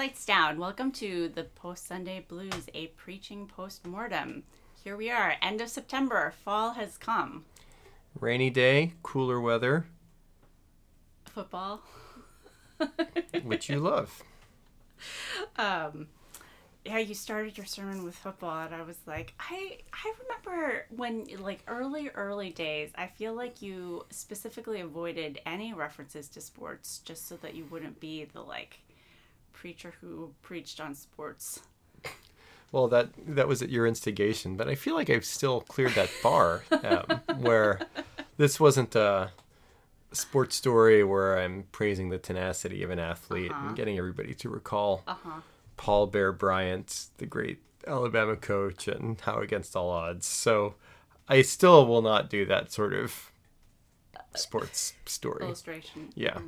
Lights down. Welcome to the Post Sunday Blues, a preaching post mortem. Here we are, end of September. Fall has come. Rainy day, cooler weather, Football. which you love. Um, yeah, you started your sermon with football, and I was like, I I remember when like early early days. I feel like you specifically avoided any references to sports just so that you wouldn't be the like preacher who preached on sports. Well, that that was at your instigation, but I feel like I've still cleared that bar um, where this wasn't a sports story where I'm praising the tenacity of an athlete and getting everybody to recall Uh-huh. Paul Bear Bryant, the great Alabama coach, and how against all odds. So I still will not do that sort of sports story. Illustration. Yeah,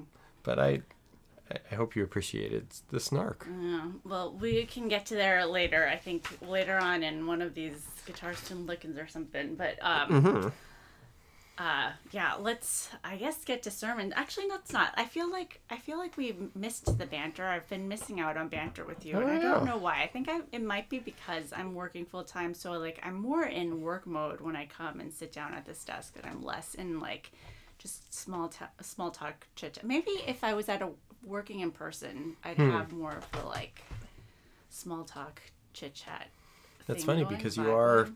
but I I hope you appreciated the snark. Yeah, well, we can get to there later. I think later on in one of these guitar stone lickens or something. But um, uh, yeah, let's I guess get to sermon. Actually, that's not. I feel like I feel like we missed the banter. I've been missing out on banter with you, and I don't yeah. know why. I think I it might be because I'm working full time, so like I'm more in work mode when I come and sit down at this desk, and I'm less in like just small ta- small talk chit. Maybe if I was at a working in person, I'd Hmm. have more of the like small talk chit chat. That's funny going, because you are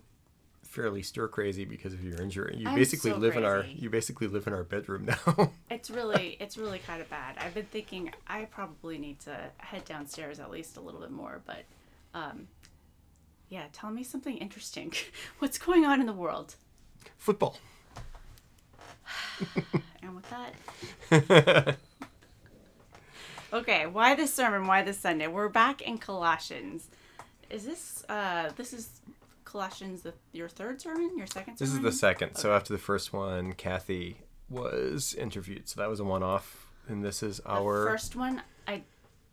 fairly stir crazy because of your injury. You I'm basically so live in our you basically live in our bedroom now. It's really it's really kind of bad. I've been thinking I probably need to head downstairs at least a little bit more, but um yeah, tell me something interesting. What's going on in the world? Football. And with that Okay, why this sermon? Why this Sunday? We're back in Colossians. Is this uh this is Colossians the your third sermon? Your second This sermon? is the second. So after the first one, Kathy was interviewed. So that was a one off. And this is The our first one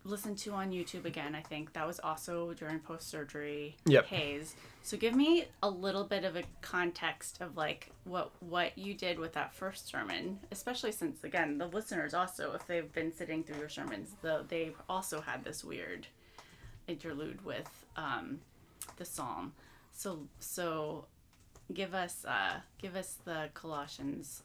listened to on YouTube again. I think that was also during post surgery Yep. haze. So give me a little bit of a context of like what what you did with that first sermon, especially since again the listeners also, if they've been sitting through your sermons, the, they've also had this weird interlude with um, the psalm. So so give us uh, give us the Colossians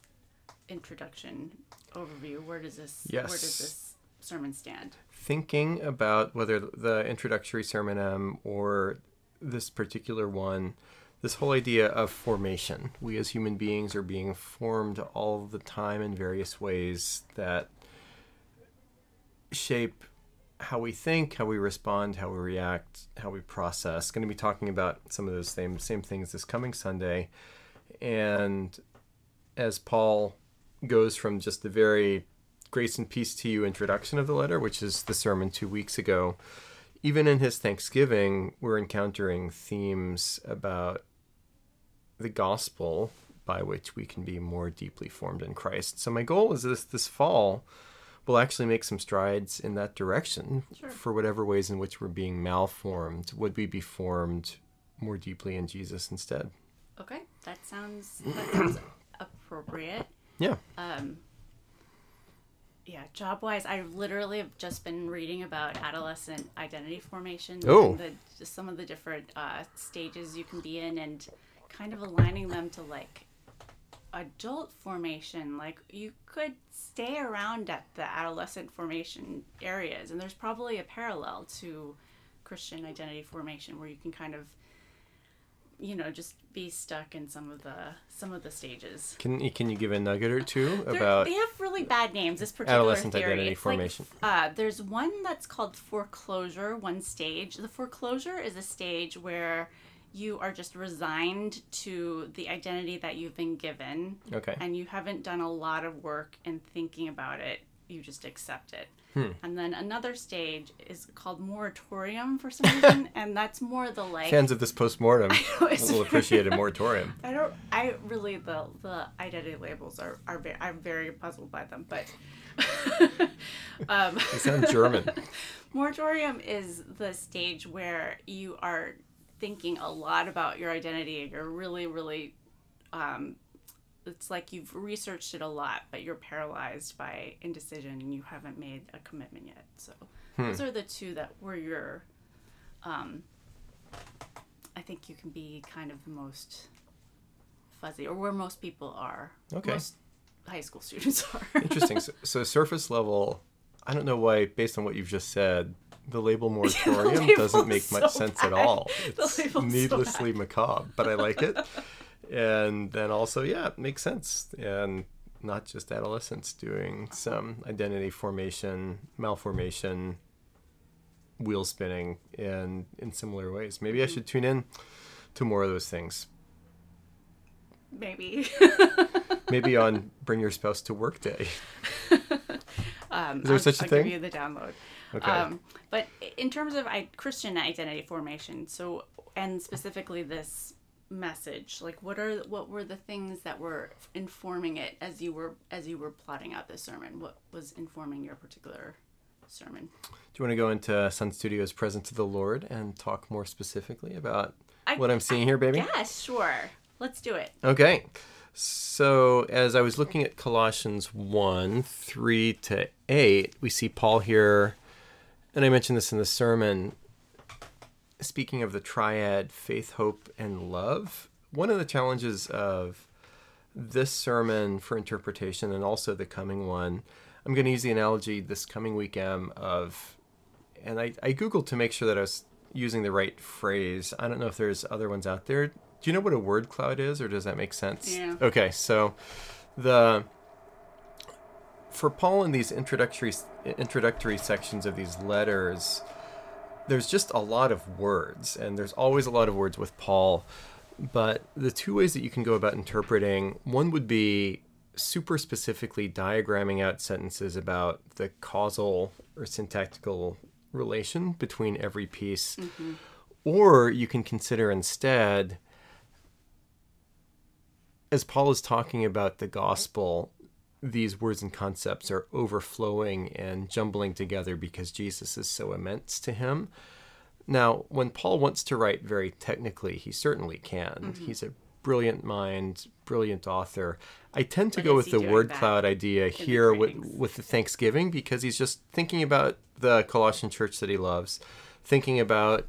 introduction overview. Where does this where does this sermon stand? Thinking about whether the introductory sermon um, or this particular one, this whole idea of formation. We as human beings are being formed all the time in various ways that shape how we think, how we respond, how we react, how we process. Going to be talking about some of those same same things this coming Sunday, and as Paul goes from just the very grace and peace to you introduction of the letter, which is the sermon two weeks ago, even in his Thanksgiving, we're encountering themes about the gospel by which we can be more deeply formed in Christ. So my goal is this this fall we'll actually make some strides in that direction Sure. for whatever ways in which we're being malformed. Would we be formed more deeply in Jesus instead? Okay, that sounds that sounds appropriate. Yeah. Um, yeah, job wise, I literally have just been reading about adolescent identity formation. Oh. and the, just some of the different uh, stages you can be in, and kind of aligning them to like adult formation. Like you could stay around at the adolescent formation areas, and there's probably a parallel to Christian identity formation where you can kind of you know just be stuck in some of the some of the stages Can you, can you give a nugget or two about they have really bad names. This particular adolescent theory. identity It's like, formation? uh, there's one that's called foreclosure. One stage. The foreclosure is a stage where you are just resigned to the identity that you've been given, okay. and you haven't done a lot of work in thinking about it you just accept it. Hmm. And then another stage is called moratorium for some reason, and that's more the like. Fans of this postmortem will appreciate a moratorium. I don't. I really the the identity labels are are very, I'm very puzzled by them, but. um, They sound German. moratorium is the stage where you are thinking a lot about your identity you're really really um, it's like you've researched it a lot but you're paralyzed by indecision and you haven't made a commitment yet so those are the two that were you're um, i think you can be kind of the most fuzzy or where most people are Okay. most high school students are Interesting. So, so surface level, I don't know why, based on what you've just said, the label moratorium doesn't make much so sense at bad. all. The It's label's so needlessly macabre, but I like it. And then also, yeah, it makes sense. And not just adolescents doing some identity formation, malformation, wheel spinning, and in similar ways. Maybe I should tune in to more of those things. maybe Maybe on Bring Your Spouse to Work Day. Um, Is there I'll, such a I'll thing? Give you the download. Okay. Um, but in terms of I, Christian identity formation, so and specifically this message, like what are what were the things that were informing it as you were as you were plotting out this sermon? What was informing your particular sermon? Do you want to go into Sun Studios' Presence of the Lord and talk more specifically about I- what I'm seeing here, baby? Yes, sure. Let's do it. Okay. So, as I was looking at Colossians 1 3 to 8, we see Paul here, and I mentioned this in the sermon, speaking of the triad faith, hope, and love. One of the challenges of this sermon for interpretation and also the coming one, I'm going to use the analogy this coming weekend of, and I, I Googled to make sure that I was using the right phrase. I don't know if there's other ones out there. Do you know what a word cloud is, or does that make sense? Yeah. Okay, so the for Paul in these introductory introductory sections of these letters, there's just a lot of words, and there's always a lot of words with Paul. But the two ways that you can go about interpreting one would be super specifically diagramming out sentences about the causal or syntactical relation between every piece. Mm-hmm. Or you can consider instead, as Paul is talking about the gospel, these words and concepts are overflowing and jumbling together because Jesus is so immense to him. Now, when Paul wants to write very technically, he certainly can. He's a brilliant mind, brilliant author. I tend to But go with the word cloud idea here with, with the Thanksgiving because he's just thinking about the Colossian church that he loves, thinking about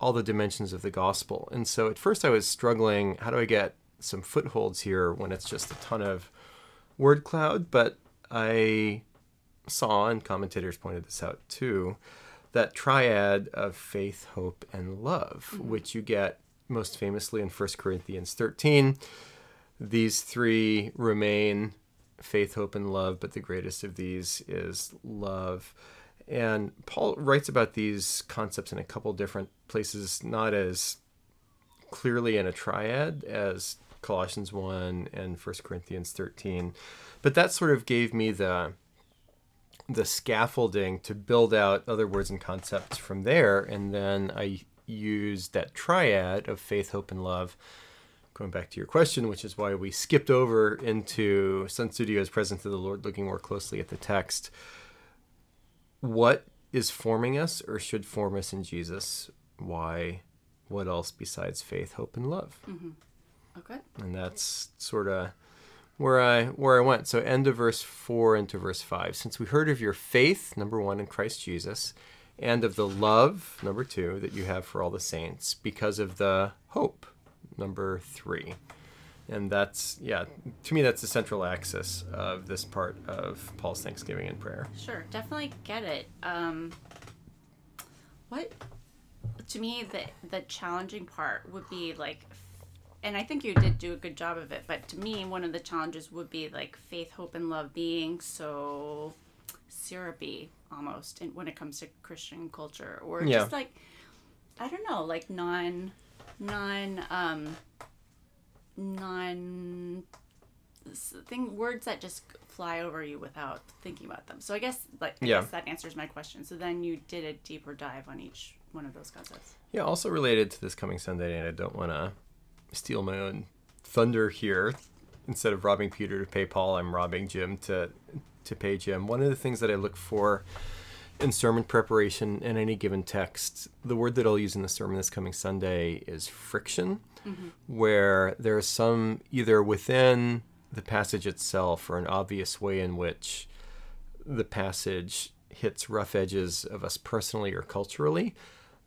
all the dimensions of the gospel. And so at first I was struggling how do I get some footholds here when it's just a ton of word cloud? But I saw, and commentators pointed this out too, that triad of faith, hope, and love, mm-hmm. which you get most famously in 1 Corinthians 13. These three remain faith, hope, and love, but the greatest of these is love. And Paul writes about these concepts in a couple different places, not as clearly in a triad as Colossians 1 and 1 Corinthians 13. But that sort of gave me the the scaffolding to build out other words and concepts from there and then I used that triad of faith, hope and love going back to your question, which is why we skipped over into Sun Studios Presence of the Lord, looking more closely at the text. What is forming us or should form us in Jesus? Why? What else besides faith, hope, and love? Mm-hmm. Okay. And that's sort of where I where I went. So end of verse four into verse five. Since we heard of your faith, number one, in Christ Jesus, and of the love, number two, that you have for all the saints, because of the hope, number three. And that's yeah, to me that's the central axis of this part of Paul's Thanksgiving and prayer. Sure, definitely get it. Um, what to me the the challenging part would be like, and I think you did do a good job of it. But to me, one of the challenges would be like faith, hope, and love being so syrupy almost, in, when it comes to Christian culture, or Yeah. just like I don't know, like non non um non thing words that just fly over you without thinking about them. So I guess like I Yeah. guess that answers my question. So then you did a deeper dive on each one of those concepts. Yeah, also related to this coming Sunday, and I don't want to steal my own thunder here. Instead of robbing Peter to pay Paul, I'm robbing Jim to to pay Jim. One of the things that I look for in sermon preparation in any given text, the word that I'll use in the sermon this coming Sunday is friction, mm-hmm. where there is some either within the passage itself or an obvious way in which the passage hits rough edges of us personally or culturally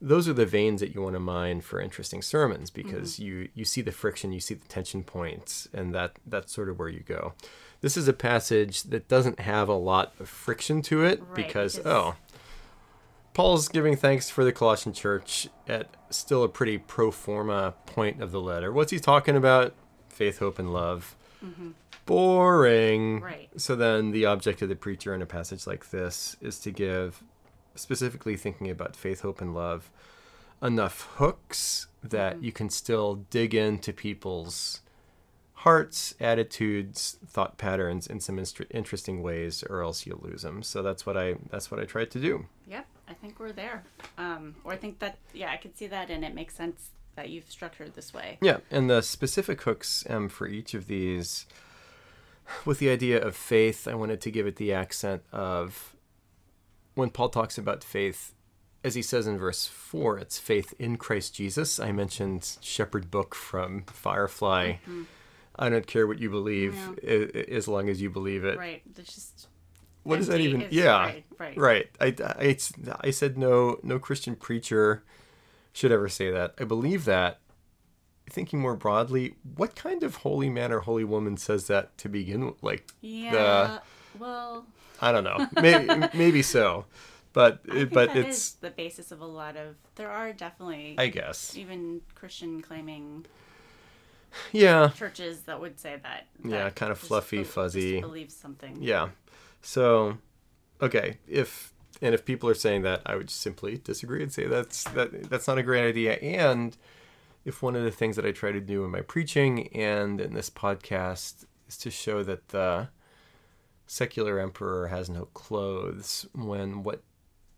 those are the veins that you want to mine for interesting sermons because mm-hmm. you you see the friction you see the tension points and that that's sort of where you go. This is a passage that doesn't have a lot of friction to it Right, because because- oh paul's giving thanks for the colossian church at still a pretty pro forma point of the letter. What's he talking about? Faith hope and love. Mm-hmm. Boring. Right. so then the object of the preacher in a passage like this is to give specifically thinking about faith, hope, and love, enough hooks that you can still dig into people's hearts, attitudes, thought patterns in some inst- interesting ways, or else you'll lose them. So that's what I that's what I tried to do. Yep, I think we're there. Um, or I think that yeah, I could see that, and it makes sense that you've structured this way. Yeah, and the specific hooks um, for each of these, with the idea of faith, I wanted to give it the accent of when Paul talks about faith, as he says in verse 4, it's faith in Christ Jesus. I mentioned Shepherd Book from Firefly. Mm-hmm. I don't care what you believe, Yeah. as long as you believe it. Right. There's just What does that even? It's- Yeah, Right. Right. right. I, I, I said no, no Christian preacher should ever say that. I believe that. Thinking more broadly, what kind of holy man or holy woman says that to begin with? Like, Yeah. Well, I don't know. Maybe, maybe so, but but that it's. the basis of a lot of. There are definitely I guess. even Christian claiming Yeah. churches that would say that. Yeah, kind of fluffy, just fuzzy. Believe something. Yeah. So, okay, if and if people are saying that, I would simply disagree and say that's that that's not a great idea. And if one of the things that I try to do in my preaching and in this podcast is to show that the secular emperor has no clothes, when what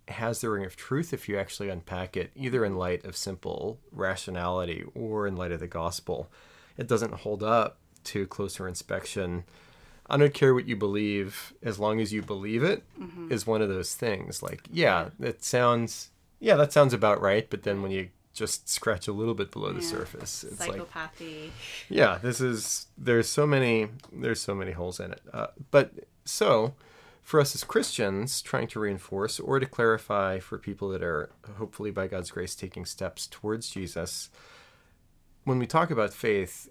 has the ring of truth, if you actually unpack it, either in light of simple rationality or in light of the gospel, it doesn't hold up to closer inspection. I don't care what you believe, as long as you believe it, mm-hmm. is one of those things. Like, yeah, it sounds, yeah, that sounds about right. But then when you just scratch a little bit below the surface, it's like, yeah, this is there's so many there's so many holes in it. Uh, but so for us as Christians, trying to reinforce or to clarify for people that are hopefully by God's grace taking steps towards Jesus, when we talk about faith,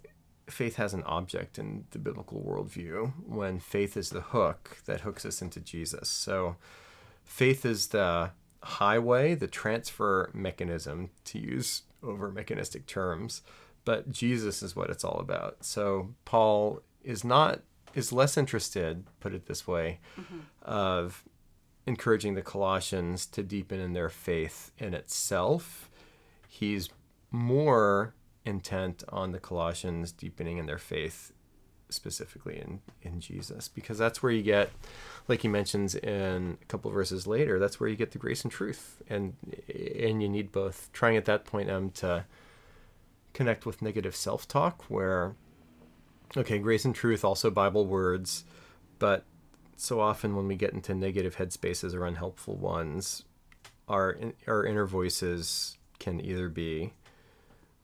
faith has an object in the biblical worldview. When faith is the hook that hooks us into Jesus, so faith is the highway, the transfer mechanism, to use over mechanistic terms, but Jesus is what it's all about. So Paul is not is less interested, put it this way, mm-hmm. of encouraging the Colossians to deepen in their faith in itself. He's more intent on the Colossians deepening in their faith specifically in, in Jesus because that's where you get like he mentions in a couple verses later that's where you get the grace and truth and and you need both trying at that point um to connect with negative self-talk where okay grace and truth also bible words but so often when we get into negative headspaces or unhelpful ones our our inner voices can either be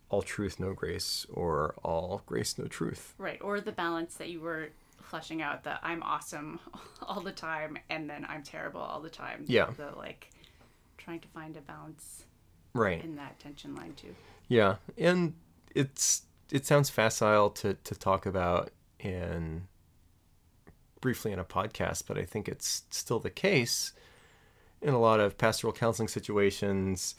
all truth no grace or all grace no truth Right. Or the balance that you were fleshing out that I'm awesome all the time and then I'm terrible all the time. Yeah. The like trying to find a balance right in that tension line too. Yeah, and it's it sounds facile to to talk about in briefly in a podcast, but I think it's still the case in a lot of pastoral counseling situations.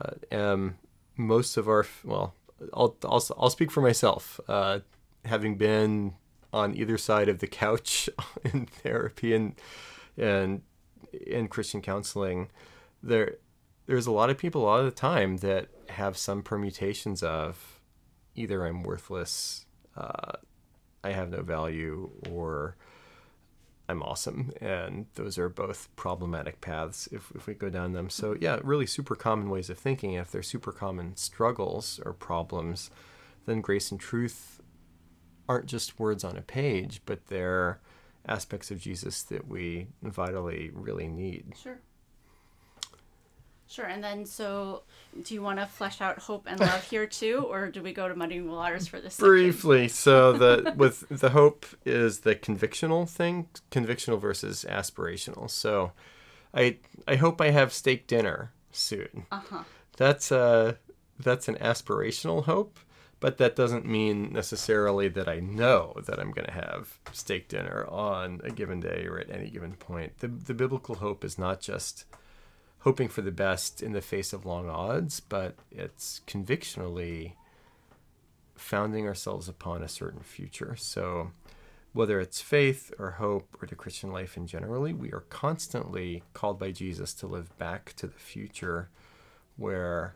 Uh, um, most of our well, I'll I'll I'll speak for myself. Uh, having been on either side of the couch in therapy and and in Christian counseling, there there's a lot of people a lot of the time that have some permutations of either I'm worthless, uh, I have no value or I'm awesome. And those are both problematic paths if, if we go down them. So, yeah, really super common ways of thinking. If they're super common struggles or problems, then grace and truth aren't just words on a page, but they're aspects of Jesus that we vitally really need. Sure. Sure. And then, so do you want to flesh out hope and love here too, or do we go to muddy waters for this? Briefly. So the with the hope is the convictional thing, convictional versus aspirational. So, I I hope I have steak dinner soon. Uh huh. That's a that's an aspirational hope, but that doesn't mean necessarily that I know that I'm going to have steak dinner on a given day or at any given point. The the biblical hope is not just hoping for the best in the face of long odds, but it's convictionally founding ourselves upon a certain future. So, whether it's faith or hope or the Christian life in generally, we are constantly called by Jesus to live back to the future where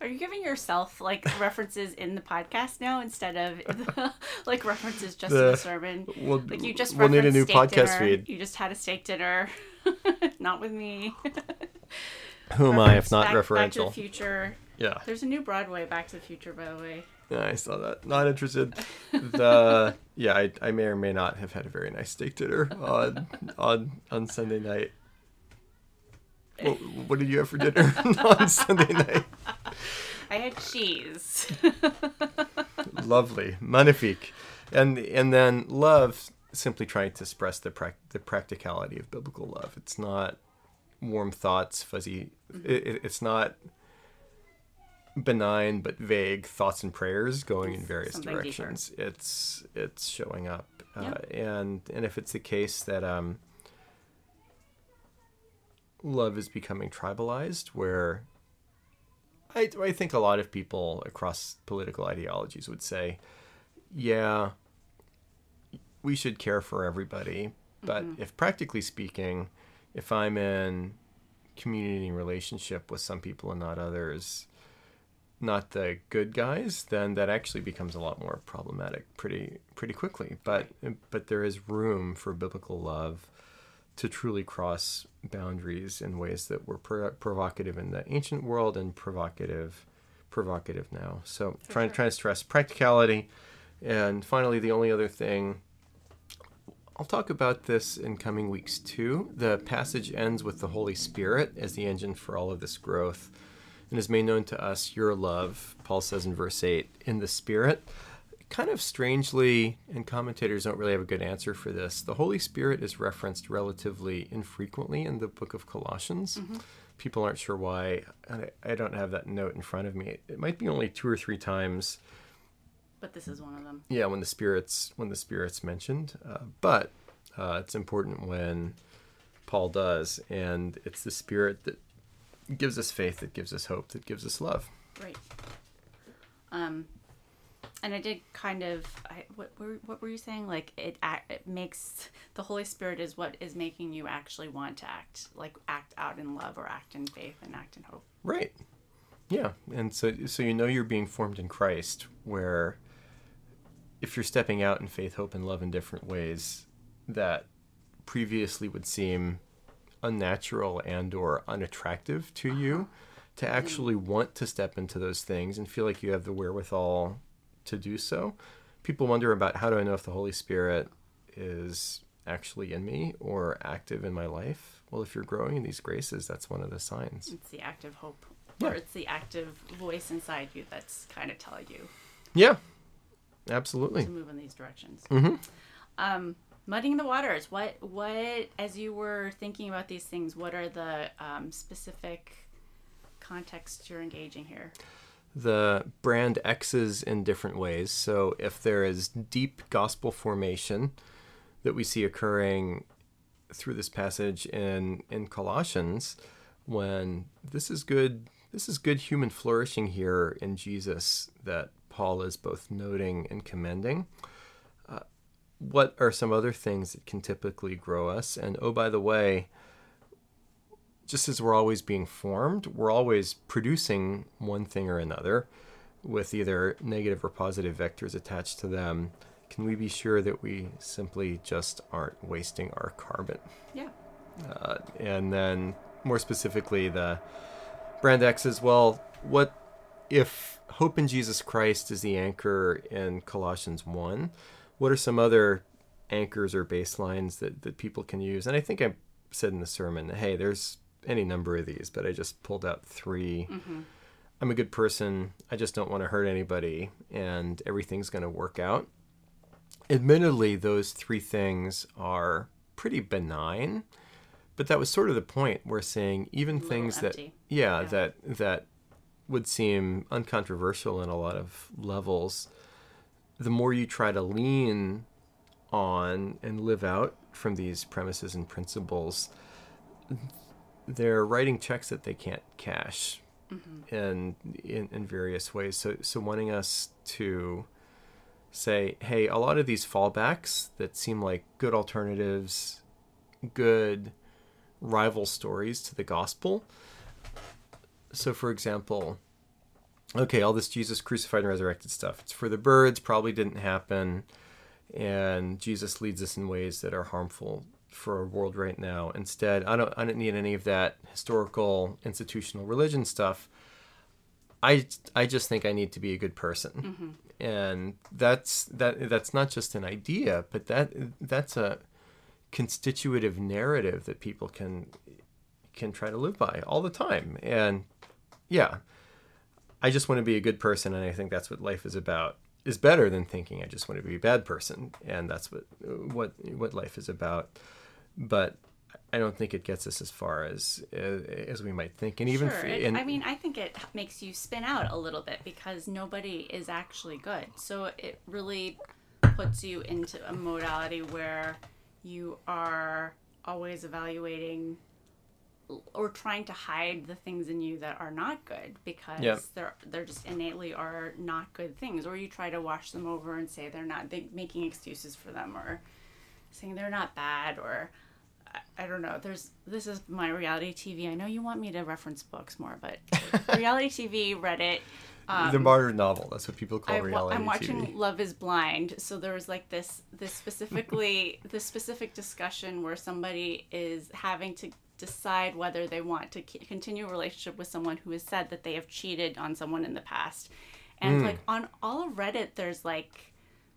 are you giving yourself like references in the podcast now instead of the, like references just the, in the sermon? We'll, like you just we'll need a new dinner. podcast feed. You just had a steak dinner, not with me. Who am I if not back, referential? Back to the Future. Yeah. There's a new Broadway Back to the Future, by the way. Yeah, I saw that. Not interested. The yeah, I, I may or may not have had a very nice steak dinner on on on Sunday night. What, what did you have for dinner on Sunday night? I had cheese. Lovely, magnifique, and and then love. Simply trying to express the pra- the practicality of biblical love. It's not warm thoughts, fuzzy. It, it's not benign but vague thoughts and prayers going in various Something directions. It's it's showing up, uh, and and if it's the case that um, love is becoming tribalized, where I I think a lot of people across political ideologies would say, yeah, we should care for everybody, but mm-hmm. if practically speaking, if I'm in community relationship with some people and not others, not the good guys, then that actually becomes a lot more problematic pretty pretty quickly. But but there is room for biblical love to truly cross boundaries in ways that were pro- provocative in the ancient world and provocative provocative now. So trying sure. trying to stress practicality, and finally the only other thing I'll talk about this in coming weeks too. The passage ends with the Holy Spirit as the engine for all of this growth and is made known to us your love, Paul says in verse 8, in the Spirit. Kind of strangely, and commentators don't really have a good answer for this, the Holy Spirit is referenced relatively infrequently in the book of Colossians. People aren't sure why. and I, I don't have that note in front of me. It might be only two or three times But this is one of them. yeah when the spirits when the spirits mentioned uh, but uh, it's important when paul does and it's the spirit that gives us faith that gives us hope that gives us love Right. Um, and I did kind of. I, what were what were you saying? Like it, it makes the Holy Spirit is what is making you actually want to act, like act out in love or act in faith and act in hope. right yeah and so so you know you're being formed in christ where if you're stepping out in faith hope and love in different ways that previously would seem unnatural and or unattractive to you uh-huh. to actually want to step into those things and feel like you have the wherewithal to do so people wonder about how do i know if the holy spirit is actually in me or active in my life well if you're growing in these graces that's one of the signs It's the active hope, Yeah. or it's the active voice inside you that's kind of telling you yeah absolutely to move in these directions. hmm Um, muddying the waters. What what as you were thinking about these things, what are the um, specific contexts you're engaging here? The brand X's in different ways. So if there is deep gospel formation that we see occurring through this passage in in Colossians, when this is good, this is good human flourishing here in Jesus that Paul is both noting and commending. Uh, what are some other things that can typically grow us? And oh, by the way, just as we're always being formed, we're always producing one thing or another with either negative or positive vectors attached to them. can we be sure that we simply just aren't wasting our carbon? Yeah. Uh, and then more specifically, the brand X as well. What if hope in Jesus Christ is the anchor in Colossians 1? What are some other anchors or baselines that, that people can use? And I think I said in the sermon, hey, there's any number of these, but I just pulled out 3 Mm-hmm. I'm a good person. I just don't want to hurt anybody, and everything's going to work out. Admittedly, those three things are pretty benign, but that was sort of the point. We're saying even things that, yeah, Yeah. that that would seem uncontroversial in a lot of levels. The more you try to lean on and live out from these premises and principles, they're writing checks that they can't cash mm-hmm. and in in various ways. So so wanting us to say, hey, a lot of these fallbacks that seem like good alternatives, good rival stories to the gospel. So for example, okay, all this Jesus crucified and resurrected stuff. It's for the birds, probably didn't happen. And Jesus leads us in ways that are harmful for our world right now. Instead, I don't I don't need any of that historical institutional religion stuff. I I just think I need to be a good person. Mm-hmm. And that's that that's not just an idea, but that that's a constitutive narrative that people can can try to live by all the time. And yeah, I just want to be a good person, and I think that's what life is about. Is better than thinking I just want to be a bad person, and that's what what what life is about. But I don't think it gets us as far as uh, as we might think, and even sure. f- and- I mean, I think it makes you spin out a little bit because nobody is actually good. So it really puts you into a modality where you are always evaluating or trying to hide the things in you that are not good because Yep. they're they're just innately are not good things or you try to wash them over and say they're not they, making excuses for them or saying they're not bad or I, don't know. There's this is my reality tv i know you want me to reference books more but reality tv reddit um, the modern novel. That's what people call I, reality I'm watching TV. Love Is Blind, so there was like this this specifically this specific discussion where somebody is having to decide whether they want to continue a relationship with someone who has said that they have cheated on someone in the past, and hmm. like on all of Reddit, there's like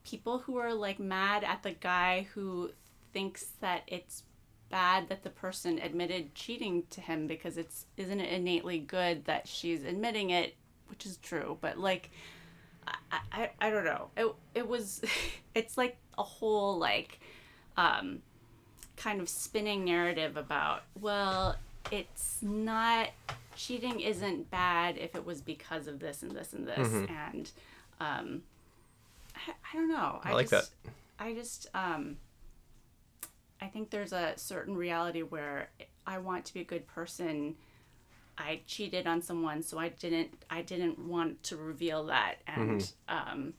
people who are like mad at the guy who thinks that it's bad that the person admitted cheating to him because it's isn't it innately good that she's admitting it which is true but like I, I, I don't know. It, it was, it's like a whole like, um, kind of spinning narrative about, well, it's not, cheating isn't bad if it was because of this and this and this. And, um, I, I don't know. I like just, I just, um, I think there's a certain reality where I want to be a good person. I cheated on someone, so I didn't. I didn't want to reveal that, and Mm-hmm. um,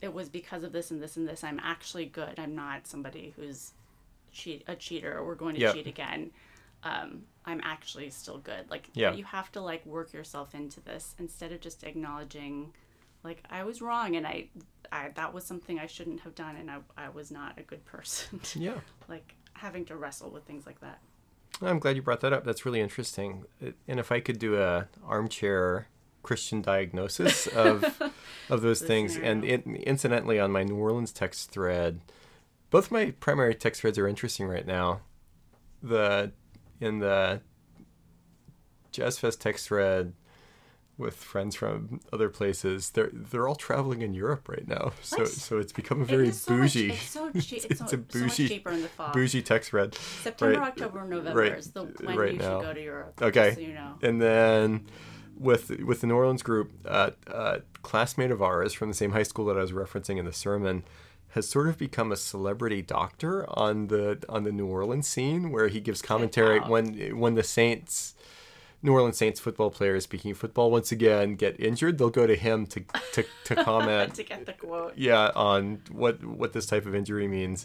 it was because of this and this and this. I'm actually good. I'm not somebody who's cheat a cheater or we're going to Yep. cheat again. Um, I'm actually still good. Like Yeah. you have to like work yourself into this instead of just acknowledging, like I was wrong and I, I that was something I shouldn't have done and I, I was not a good person. Yeah. like having to wrestle with things like that. I'm glad you brought that up. That's really interesting. And if I could do a armchair Christian diagnosis of of those things, and it, incidentally, on my New Orleans text thread, both my primary text threads are interesting right now. The in the Jazz Fest text thread with friends from other places, they're they're all traveling in Europe right now. So so it's become a It very is so much- bougie. it's so cheap. It's, It's so, a so much bougie- cheaper in the fall. bougie text red. September, right- October, November right- is the when right you now. should go to Europe. Okay. So you know. And then with with the New Orleans group, uh, a classmate of ours from the same high school that I was referencing in the sermon has sort of become a celebrity doctor on the on the New Orleans scene, where he gives commentary when when the Saints. New Orleans Saints football players, speaking of football, once again get injured, they'll go to him to to, to comment to get the quote. yeah on what what this type of injury means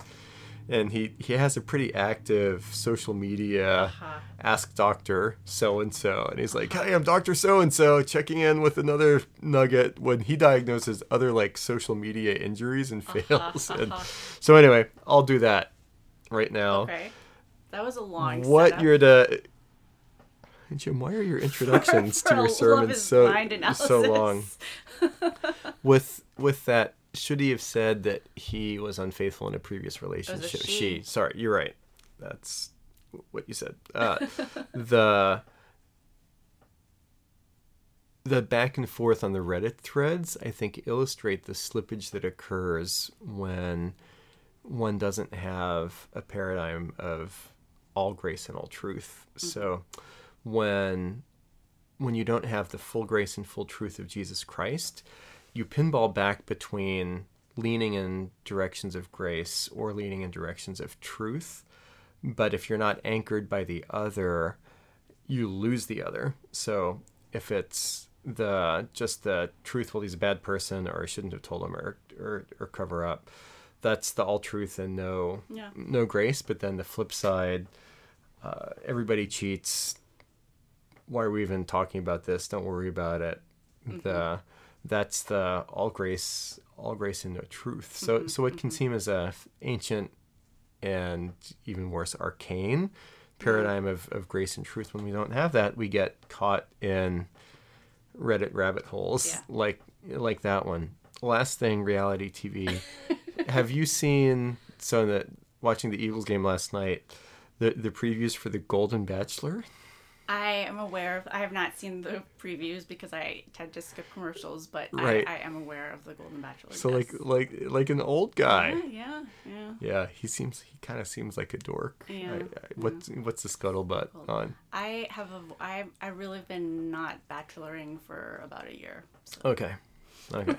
and he he has a pretty active social media Uh-huh. ask doctor so and so and he's like hi i'm dr so and so checking in with another nugget when he diagnoses other like social media injuries and fails and so anyway i'll do that right now Okay. That was a long. what setup. you're the Jim, why are your introductions For to your sermons so so long? With with that, should he have said that he was unfaithful in a previous relationship? she. Sorry, you're right. That's what you said. Uh, the the back and forth on the Reddit threads, I think, illustrate the slippage that occurs when one doesn't have a paradigm of all grace and all truth. So when when you don't have the full grace and full truth of Jesus Christ, you pinball back between leaning in directions of grace or leaning in directions of truth. But if you're not anchored by the other, you lose the other. So if it's the just the truth, well, he's a bad person, or I shouldn't have told him, or or, or cover up, that's the all truth and no Yeah. no grace. But then the flip side, uh, everybody cheats. Why are we even talking about this? Don't worry about it. Mm-hmm. The that's the all grace, all grace and no truth. So mm-hmm. so it can mm-hmm. seem as a ancient and even worse arcane paradigm of, of grace and truth. When we don't have that, we get caught in Reddit rabbit holes Yeah. like like that one. Last thing, reality TV. have you seen so that watching the Eagles game last night? The the previews for the Golden Bachelor. I am aware of. I have not seen the previews because I tend to skip commercials, but Right. I, I am aware of the Golden Bachelor. So yes. like like like an old guy. Yeah, yeah, yeah. Yeah, he seems he kind of seems like a dork. Yeah, I, I, what's what's the scuttlebutt on? I have a. I I really have been not bacheloring for about a year. So. Okay, okay.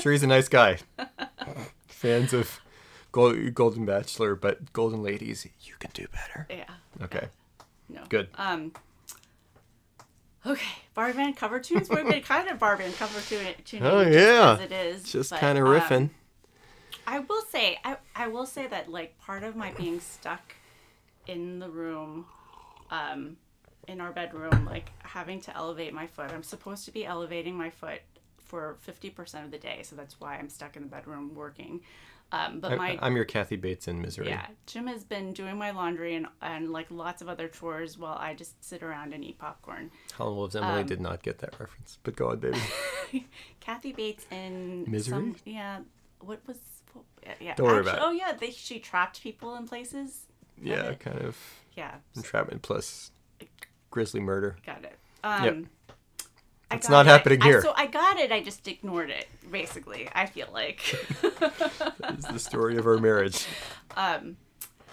sure, he's a nice guy. Fans of Gold, Golden Bachelor, but Golden Ladies, you can do better. Yeah. Okay, No. good. Um. Okay, Barbie Band cover tunes. We've been kind of Barbie and cover tune. Oh, yeah. as it is. Just kind of um, riffing. I will say, I, I will say that like part of my being stuck in the room, um, in our bedroom, like having to elevate my foot. I'm supposed to be elevating my foot for 50% of the day, so that's why I'm stuck in the bedroom working. Um, but my I, am your Kathy Bates in Misery. yeah, Jim has been doing my laundry and and like lots of other chores while I just sit around and eat popcorn. Helen Wolves Emily Um, did not get that reference, but go on, baby. Kathy Bates in Misery? Some, yeah, what was? Yeah, Don't worry actually- about it. Oh yeah, they she trapped people in places. yeah, kind of Yeah, entrapment plus grisly murder. got it. Um, Yep. I not it. happening I- here. so I got it. I just ignored it. Basically, I feel like. It's the story of our marriage. um,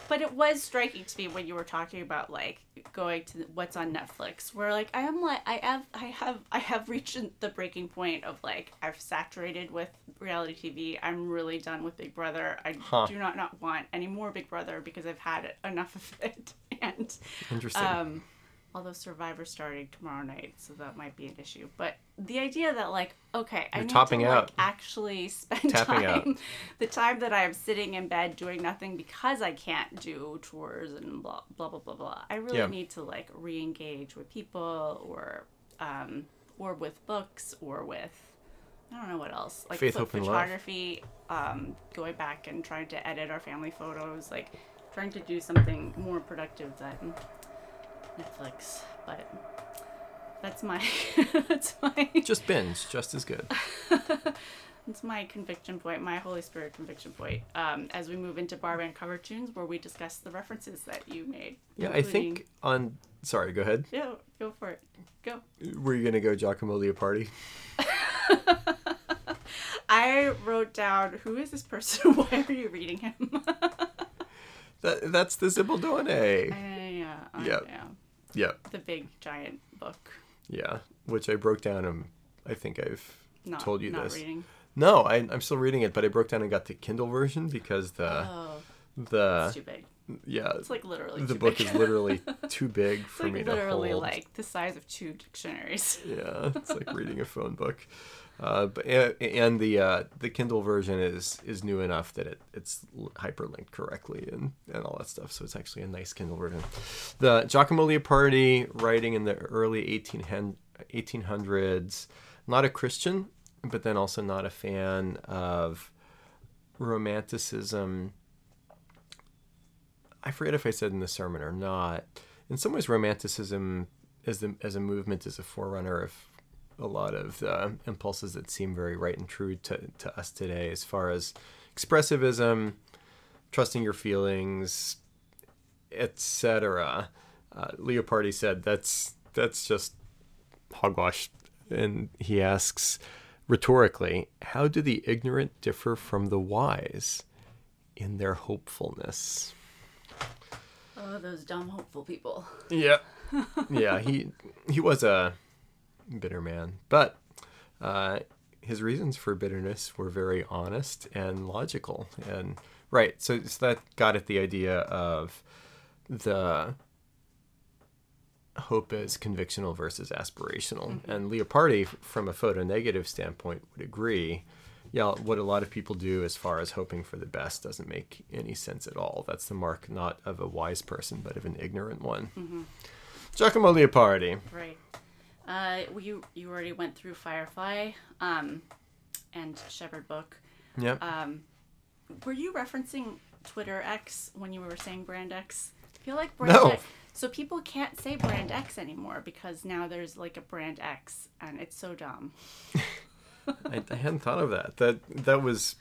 but it was striking to me when you were talking about like going to what's on Netflix, where like I am like I have I have I have reached the breaking point of like I've saturated with reality TV. I'm really done with Big Brother. I Huh. do not not want any more Big Brother because I've had enough of it. And Interesting. um, although Survivor starting tomorrow night, so that might be an issue. But the idea that like, okay, I You're need topping to out. like actually spend Tapping time, out. the time that I am sitting in bed doing nothing because I can't do chores and blah blah blah blah blah. I really Yeah. need to like re-engage with people or um, or with books or with I don't know what else like Faith, pho- hope, and love. photography. Um, going back and trying to edit our family photos, like trying to do something more productive than Netflix, but that's my that's my just binge, just as good. that's my conviction point, my Holy Spirit conviction point. Um, as we move into bar band cover tunes, where we discuss the references that you made. Yeah, I think on. Sorry, go ahead. Yeah, go for it. Go. Were you gonna go Giacomo Leopardi? I wrote down who is this person? Why are you reading him? That that's the Zibaldone. yeah. I- Yep. Yeah. The big giant book. Yeah, which I broke down. And I think I've Not told you not this. reading. No, I, I'm still reading it, but I broke down and got the Kindle version because the Oh, the it's too big. Yeah, It's like literally the too book big. is literally too big for like me to hold. Literally, like the size of two dictionaries. Yeah, it's like reading a phone book. Uh, but and, the uh, the Kindle version is is new enough that it it's hyperlinked correctly and, and all that stuff. So it's actually a nice Kindle version. The Giacomo Leopardi, writing in the early 1800, 1800s, not a Christian, but then also not a fan of romanticism. I forget if I said in the sermon or not. In some ways, romanticism as the as a movement is a forerunner of a lot of uh, impulses that seem very right and true to, to us today, as far as expressivism, trusting your feelings, etc. Uh, Leopardi said that's that's just hogwash, and he asks rhetorically, "How do the ignorant differ from the wise in their hopefulness?" Oh, those dumb hopeful people. Yeah, yeah. He he was a bitter man, but uh, his reasons for bitterness were very honest and logical. And right, so, so that got at the idea of the hope as convictional versus aspirational. And Leopardi, from a photo negative standpoint, would agree. Yeah, what a lot of people do as far as hoping for the best doesn't make any sense at all. That's the mark not of a wise person, but of an ignorant one. Giacomo Leopardi. Right. Uh, you you already went through Firefly, um, and Shepherd Book. Yep. Um, were you referencing Twitter X when you were saying Brand X? I feel like Brand No. X. So people can't say Brand X anymore because now there's like a Brand X, and it's so dumb. I, I hadn't thought of that. That that was,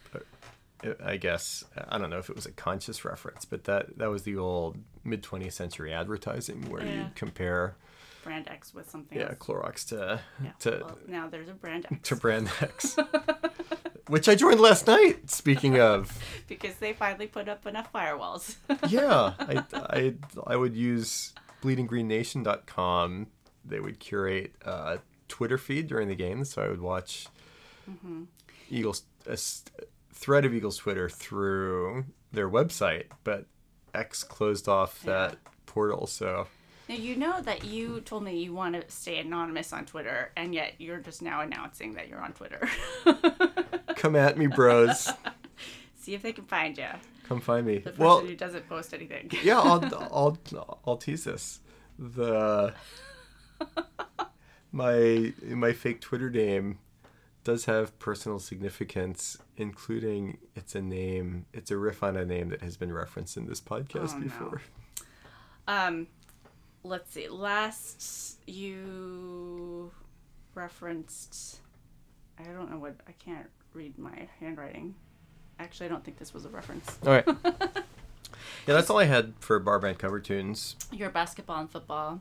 uh, I guess, I don't know if it was a conscious reference, but that that was the old mid 20th century advertising where Yeah. you compare, Brand X with something yeah, else. Clorox to Yeah. to well, now there's a Brand X to brand X, which I joined last night. Speaking of, because they finally put up enough firewalls. yeah, I I I would use bleedinggreennation.com. They would curate a Twitter feed during the game, so I would watch mm-hmm. Eagles a thread of Eagles Twitter through their website, but X closed off Yeah. that portal, so Now you know that you told me you want to stay anonymous on Twitter, and yet you're just now announcing that you're on Twitter. come at me, bros. See if they can find you. Come find me. The person Well, who doesn't post anything. yeah, I'll I'll I'll tease this. The my my fake Twitter name does have personal significance, including it's a name. It's a riff on a name that has been referenced in this podcast Oh, no. before. Um, let's see. Last you referenced. I don't know what. I can't read my handwriting. Actually, I don't think this was a reference. All right. yeah, that's all I had for bar band cover tunes. Your basketball and football,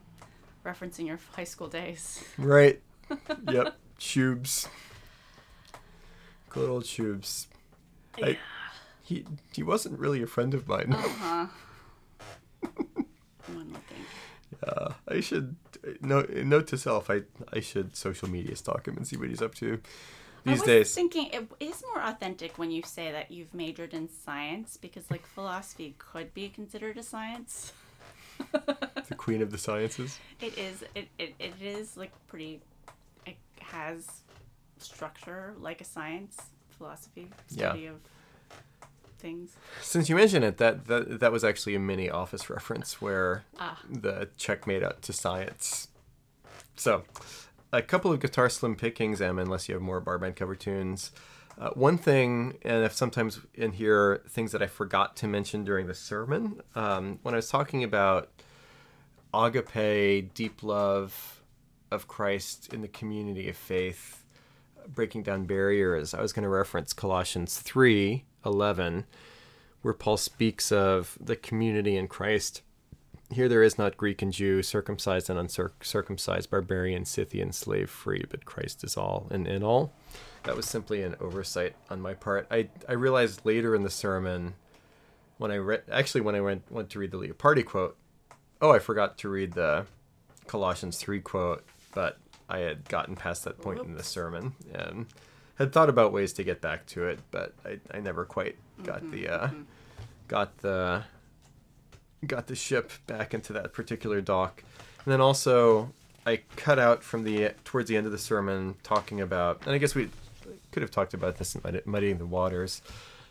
referencing your high school days. Right. yep. Shubes. Good old Shubes. I, he he wasn't really a friend of mine. Uh huh. One would think. Uh, I should note note to self. I I should social media stalk him and see what he's up to I these was days. thinking it is more authentic when you say that you've majored in science because like philosophy could be considered a science. the queen of the sciences. It is. It, it, it is like pretty. It has structure like a science. Philosophy Yeah. study of things. Since you mentioned it, that that that was actually a mini office reference where Ah. the check made out to science. So, a couple of guitar slim pickings, Em, unless you have more bar band cover tunes. Uh, one thing, and if sometimes in here things that I forgot to mention during the sermon, um, when I was talking about agape, deep love of Christ in the community of faith, breaking down barriers, I was going to reference Colossians three eleven, where Paul speaks of the community in Christ. Here there is not Greek and Jew, circumcised and uncircumcised, barbarian, Scythian, slave free, but Christ is all and in all. That was simply an oversight on my part. I, I realized later in the sermon when I read actually when I went went to read the Leopardi quote, oh I forgot to read the Colossians three quote, but I had gotten past that point in the sermon and had thought about ways to get back to it, but I, I never quite got the uh, got the got the ship back into that particular dock. And then also, I cut out from the towards the end of the sermon talking about, and I guess we could have talked about this in Muddying the Waters,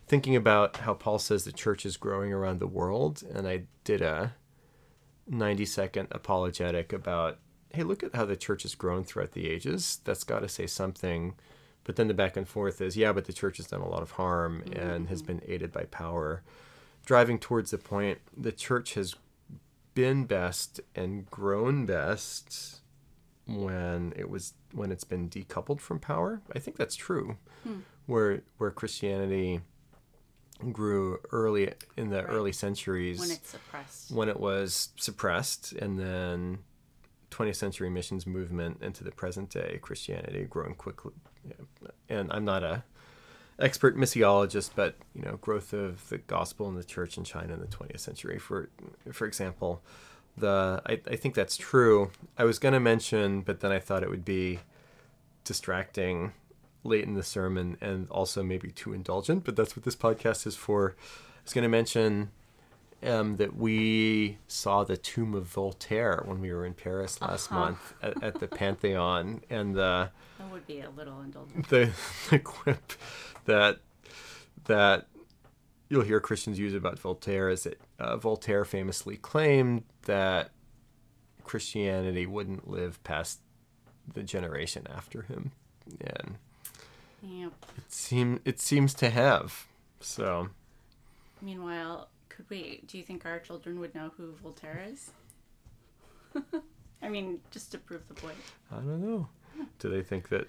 thinking about how Paul says the church is growing around the world. And I did a 90 second apologetic about, hey, look at how the church has grown throughout the ages. That's got to say something. But then the back and forth is, yeah, but the church has done a lot of harm mm-hmm. and has been aided by power. Driving towards the point, the church has been best and grown best when it was when it's been decoupled from power. I think that's true. Hmm. Where where Christianity grew early in the right. early centuries when it's suppressed. When it was suppressed and then 20th century missions movement into the present day Christianity growing quickly. And I'm not a expert missiologist, but you know, growth of the gospel in the church in China in the 20th century, for for example, the I, I think that's true. I was going to mention, but then I thought it would be distracting late in the sermon and also maybe too indulgent. But that's what this podcast is for. I was going to mention um, that we saw the tomb of Voltaire when we were in Paris last uh-huh. month at, at, the Pantheon, and the that would be a little indulgent. The, the quip that that you'll hear Christians use about Voltaire is that uh, Voltaire famously claimed that Christianity wouldn't live past the generation after him, and yep. it seem it seems to have. So, meanwhile, we? Do you think our children would know who Voltaire is? I mean, just to prove the point. I don't know. Do they think that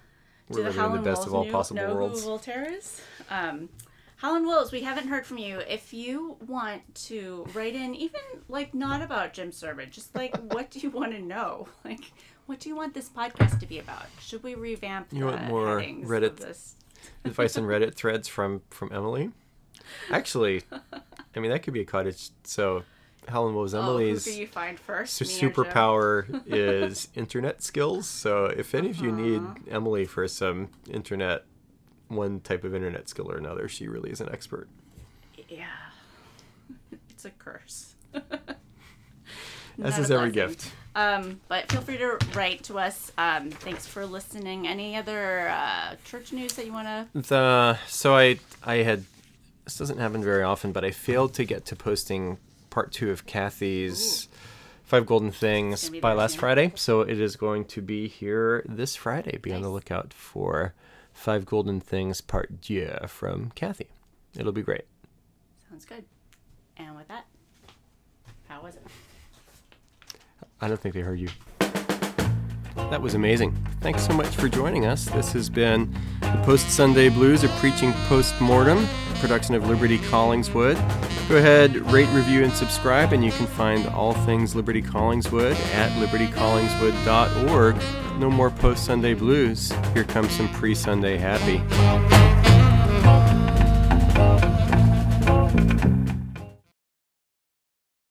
we're living in the best of all possible know worlds? Who Voltaire is? Um, Holland Wills, we haven't heard from you. If you want to write in, even like not about Jim sermon, just like what do you want to know? Like, what do you want this podcast to be about? Should we revamp? You want more Reddit advice and Reddit threads from from Emily? Actually, I mean that could be a cottage. So Helen was Emily's. Oh, who do you find first? So superpower is internet skills. So if any of you need uh-huh. Emily for some internet, one type of internet skill or another, she really is an expert. Yeah, it's a curse. As is every gift. Um, but feel free to write to us. Um, thanks for listening. Any other uh, church news that you want to? The so I I had this doesn't happen very often, but I failed to get to posting part two of Kathy's Ooh. Five Golden Things by last Friday. So it is going to be here this Friday. Be nice. on the lookout for Five Golden Things Part Deux from Kathy. It'll be great. Sounds good. And with that, how was it? I don't think they heard you. That was amazing. Thanks so much for joining us. This has been the Post Sunday Blues, a preaching post mortem production of Liberti Collingswood. Go ahead, rate, review, and subscribe, and you can find all things Liberti Collingswood at libertycollingswood.org. No more post Sunday blues. Here comes some pre Sunday happy.